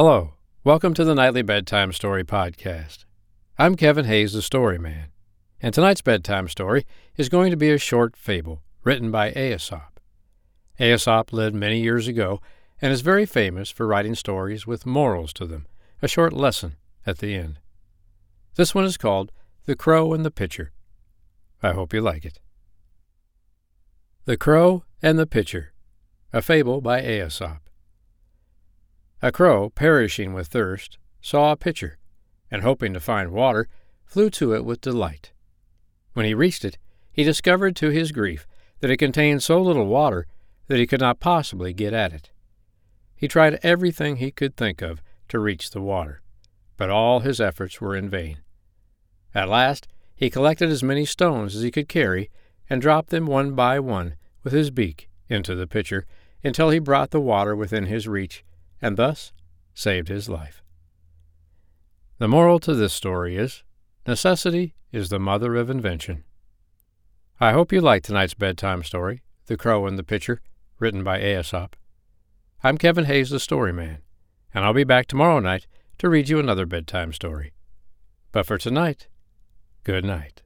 Hello, welcome to the Nightly Bedtime Story Podcast. I'm Kevin Hayes, the Story Man, and tonight's bedtime story is going to be a short fable written by Aesop. Aesop lived many years ago and is very famous for writing stories with morals to them, a short lesson at the end. This one is called The Crow and the Pitcher. I hope you like it. The Crow and the Pitcher, a fable by Aesop. A crow, perishing with thirst, saw a pitcher, and hoping to find water, flew to it with delight. When he reached it, he discovered to his grief that it contained so little water that he could not possibly get at it. He tried everything he could think of to reach the water, but all his efforts were in vain. At last he collected as many stones as he could carry and dropped them one by one with his beak into the pitcher until he brought the water within his reach and thus saved his life. The moral to this story is necessity is the mother of invention. I hope you liked tonight's bedtime story, The Crow and the Pitcher, written by Aesop. I'm Kevin Hayes, the Story Man, and I'll be back tomorrow night to read you another bedtime story. But for tonight, good night.